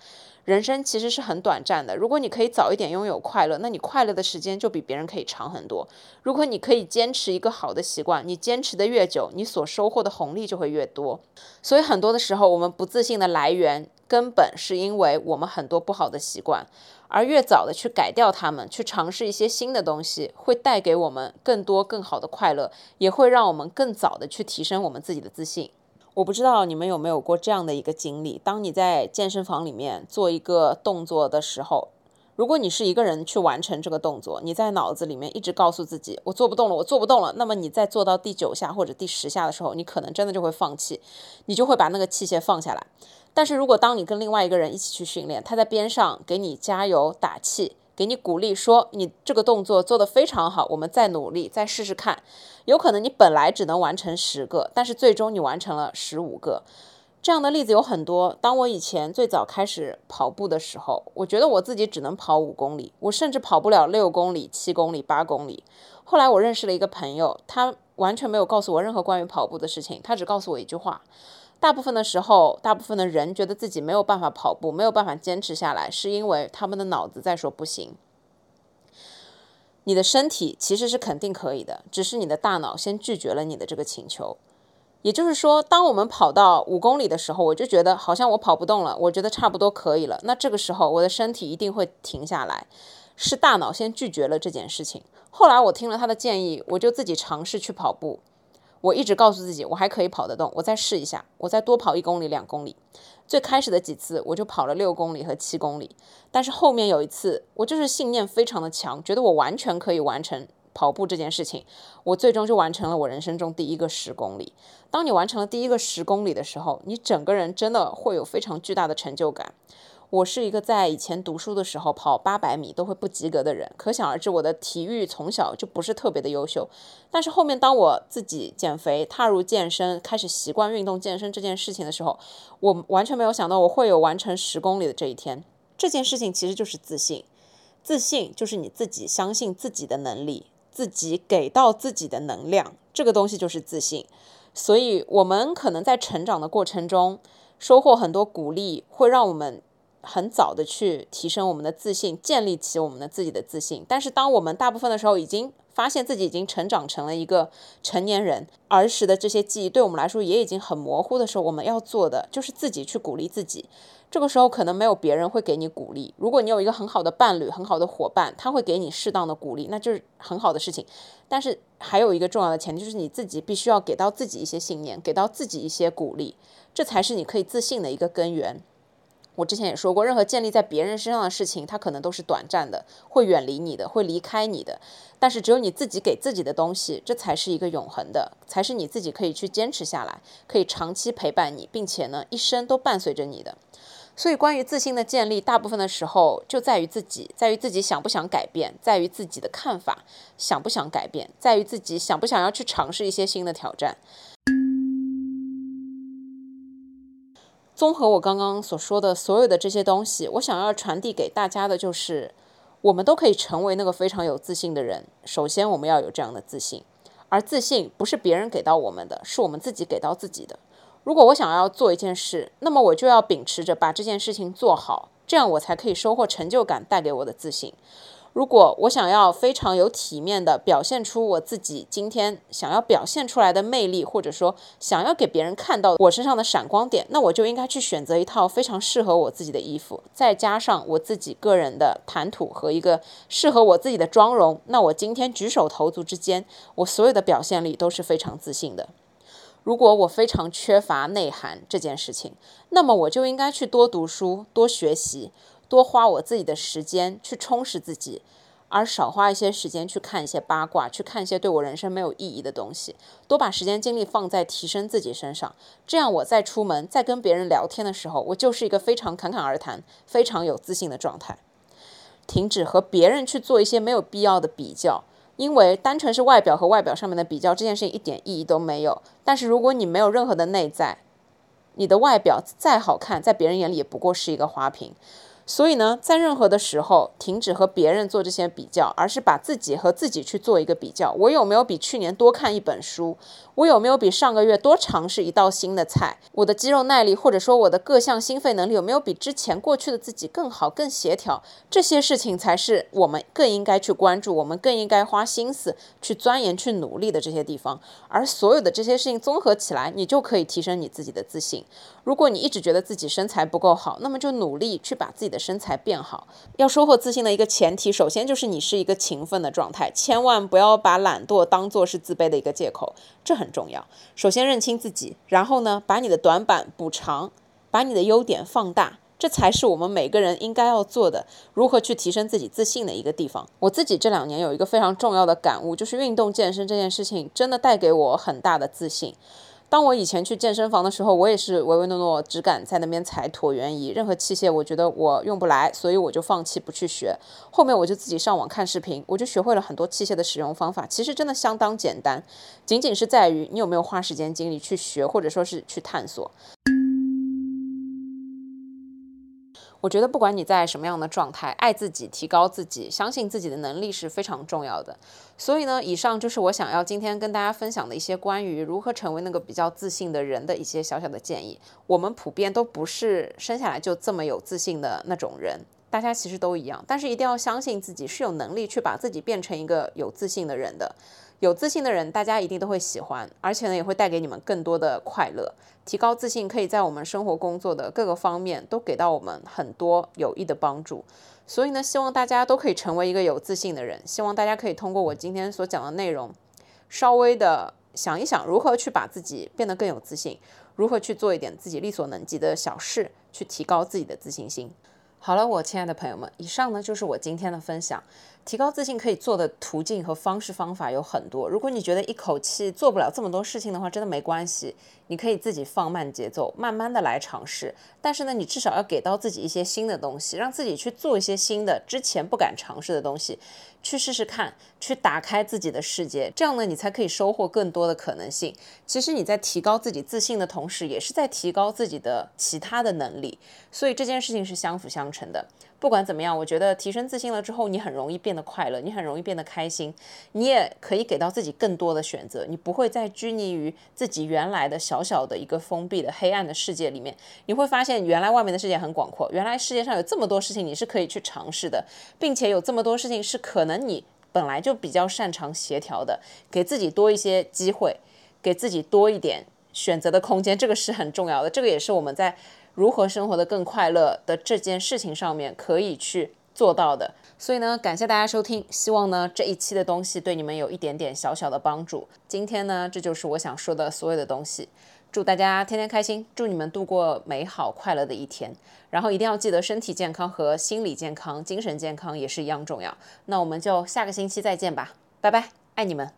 人生其实是很短暂的，如果你可以早一点拥有快乐，那你快乐的时间就比别人可以长很多。如果你可以坚持一个好的习惯，你坚持的越久，你所收获的红利就会越多。所以很多的时候，我们不自信的来源根本是因为我们很多不好的习惯。而越早的去改掉它们，去尝试一些新的东西，会带给我们更多更好的快乐，也会让我们更早的去提升我们自己的自信。我不知道你们有没有过这样的一个经历：当你在健身房里面做一个动作的时候，如果你是一个人去完成这个动作，你在脑子里面一直告诉自己“我做不动了，我做不动了”，那么你在做到第九下或者第十下的时候，你可能真的就会放弃，你就会把那个器械放下来。但是如果当你跟另外一个人一起去训练，他在边上给你加油打气，给你鼓励，说你这个动作做得非常好，我们再努力，再试试看。有可能你本来只能完成十个，但是最终你完成了十五个。这样的例子有很多。当我以前最早开始跑步的时候，我觉得我自己只能跑五公里，我甚至跑不了六公里、七公里、八公里。后来我认识了一个朋友，他完全没有告诉我任何关于跑步的事情，他只告诉我一句话。大部分的时候，大部分的人觉得自己没有办法跑步，没有办法坚持下来，是因为他们的脑子在说不行。你的身体其实是肯定可以的，只是你的大脑先拒绝了你的这个请求。也就是说，当我们跑到五公里的时候，我就觉得好像我跑不动了，我觉得差不多可以了。那这个时候，我的身体一定会停下来，是大脑先拒绝了这件事情。后来我听了他的建议，我就自己尝试去跑步。我一直告诉自己，我还可以跑得动，我再试一下，我再多跑一公里、两公里。最开始的几次，我就跑了六公里和七公里，但是后面有一次，我就是信念非常的强，觉得我完全可以完成跑步这件事情，我最终就完成了我人生中第一个十公里。当你完成了第一个十公里的时候，你整个人真的会有非常巨大的成就感。我是一个在以前读书的时候跑八百米都会不及格的人，可想而知我的体育从小就不是特别的优秀。但是后面当我自己减肥、踏入健身、开始习惯运动健身这件事情的时候，我完全没有想到我会有完成十公里的这一天。这件事情其实就是自信，自信就是你自己相信自己的能力，自己给到自己的能量，这个东西就是自信。所以，我们可能在成长的过程中收获很多鼓励，会让我们。很早的去提升我们的自信，建立起我们的自己的自信。但是，当我们大部分的时候已经发现自己已经成长成了一个成年人，儿时的这些记忆对我们来说也已经很模糊的时候，我们要做的就是自己去鼓励自己。这个时候可能没有别人会给你鼓励。如果你有一个很好的伴侣、很好的伙伴，他会给你适当的鼓励，那就是很好的事情。但是还有一个重要的前提，就是你自己必须要给到自己一些信念，给到自己一些鼓励，这才是你可以自信的一个根源。我之前也说过，任何建立在别人身上的事情，它可能都是短暂的，会远离你的，会离开你的。但是只有你自己给自己的东西，这才是一个永恒的，才是你自己可以去坚持下来，可以长期陪伴你，并且呢，一生都伴随着你的。所以，关于自信的建立，大部分的时候就在于自己，在于自己想不想改变，在于自己的看法想不想改变，在于自己想不想要去尝试一些新的挑战。综合我刚刚所说的所有的这些东西，我想要传递给大家的就是，我们都可以成为那个非常有自信的人。首先，我们要有这样的自信，而自信不是别人给到我们的，是我们自己给到自己的。如果我想要做一件事，那么我就要秉持着把这件事情做好，这样我才可以收获成就感带给我的自信。如果我想要非常有体面的表现出我自己今天想要表现出来的魅力，或者说想要给别人看到我身上的闪光点，那我就应该去选择一套非常适合我自己的衣服，再加上我自己个人的谈吐和一个适合我自己的妆容，那我今天举手投足之间，我所有的表现力都是非常自信的。如果我非常缺乏内涵这件事情，那么我就应该去多读书、多学习、多花我自己的时间去充实自己。而少花一些时间去看一些八卦，去看一些对我人生没有意义的东西，多把时间精力放在提升自己身上。这样我在出门，在跟别人聊天的时候，我就是一个非常侃侃而谈、非常有自信的状态。停止和别人去做一些没有必要的比较，因为单纯是外表和外表上面的比较，这件事情一点意义都没有。但是如果你没有任何的内在，你的外表再好看，在别人眼里也不过是一个花瓶。所以呢，在任何的时候，停止和别人做这些比较，而是把自己和自己去做一个比较。我有没有比去年多看一本书？我有没有比上个月多尝试一道新的菜？我的肌肉耐力或者说我的各项心肺能力有没有比之前过去的自己更好、更协调？这些事情才是我们更应该去关注，我们更应该花心思去钻研、去努力的这些地方。而所有的这些事情综合起来，你就可以提升你自己的自信。如果你一直觉得自己身材不够好，那么就努力去把自己的身材变好。要收获自信的一个前提，首先就是你是一个勤奋的状态，千万不要把懒惰当做是自卑的一个借口，这很重要。首先认清自己，然后呢，把你的短板补长，把你的优点放大，这才是我们每个人应该要做的。如何去提升自己自信的一个地方。我自己这两年有一个非常重要的感悟，就是运动健身这件事情真的带给我很大的自信。当我以前去健身房的时候，我也是唯唯诺诺，只敢在那边踩椭圆仪，任何器械我觉得我用不来，所以我就放弃不去学。后面我就自己上网看视频，我就学会了很多器械的使用方法，其实真的相当简单，仅仅是在于你有没有花时间精力去学，或者说是去探索。我觉得不管你在什么样的状态，爱自己、提高自己、相信自己的能力是非常重要的。所以呢，以上就是我想要今天跟大家分享的一些关于如何成为那个比较自信的人的一些小小的建议。我们普遍都不是生下来就这么有自信的那种人，大家其实都一样。但是一定要相信自己是有能力去把自己变成一个有自信的人的。有自信的人，大家一定都会喜欢，而且呢，也会带给你们更多的快乐。提高自信，可以在我们生活工作的各个方面都给到我们很多有益的帮助。所以呢，希望大家都可以成为一个有自信的人。希望大家可以通过我今天所讲的内容，稍微的想一想如何去把自己变得更有自信，如何去做一点自己力所能及的小事，去提高自己的自信心。好了，我亲爱的朋友们，以上呢就是我今天的分享。提高自信可以做的途径和方式方法有很多。如果你觉得一口气做不了这么多事情的话，真的没关系，你可以自己放慢节奏，慢慢的来尝试。但是呢，你至少要给到自己一些新的东西，让自己去做一些新的之前不敢尝试的东西，去试试看，去打开自己的世界。这样呢，你才可以收获更多的可能性。其实你在提高自己自信的同时，也是在提高自己的其他的能力。所以这件事情是相辅相成的。不管怎么样，我觉得提升自信了之后，你很容易变得快乐，你很容易变得开心，你也可以给到自己更多的选择，你不会再拘泥于自己原来的小小的一个封闭的黑暗的世界里面。你会发现，原来外面的世界很广阔，原来世界上有这么多事情你是可以去尝试的，并且有这么多事情是可能你本来就比较擅长协调的，给自己多一些机会，给自己多一点选择的空间，这个是很重要的。这个也是我们在。如何生活的更快乐的这件事情上面可以去做到的，所以呢，感谢大家收听，希望呢这一期的东西对你们有一点点小小的帮助。今天呢，这就是我想说的所有的东西。祝大家天天开心，祝你们度过美好快乐的一天。然后一定要记得身体健康和心理健康、精神健康也是一样重要。那我们就下个星期再见吧，拜拜，爱你们。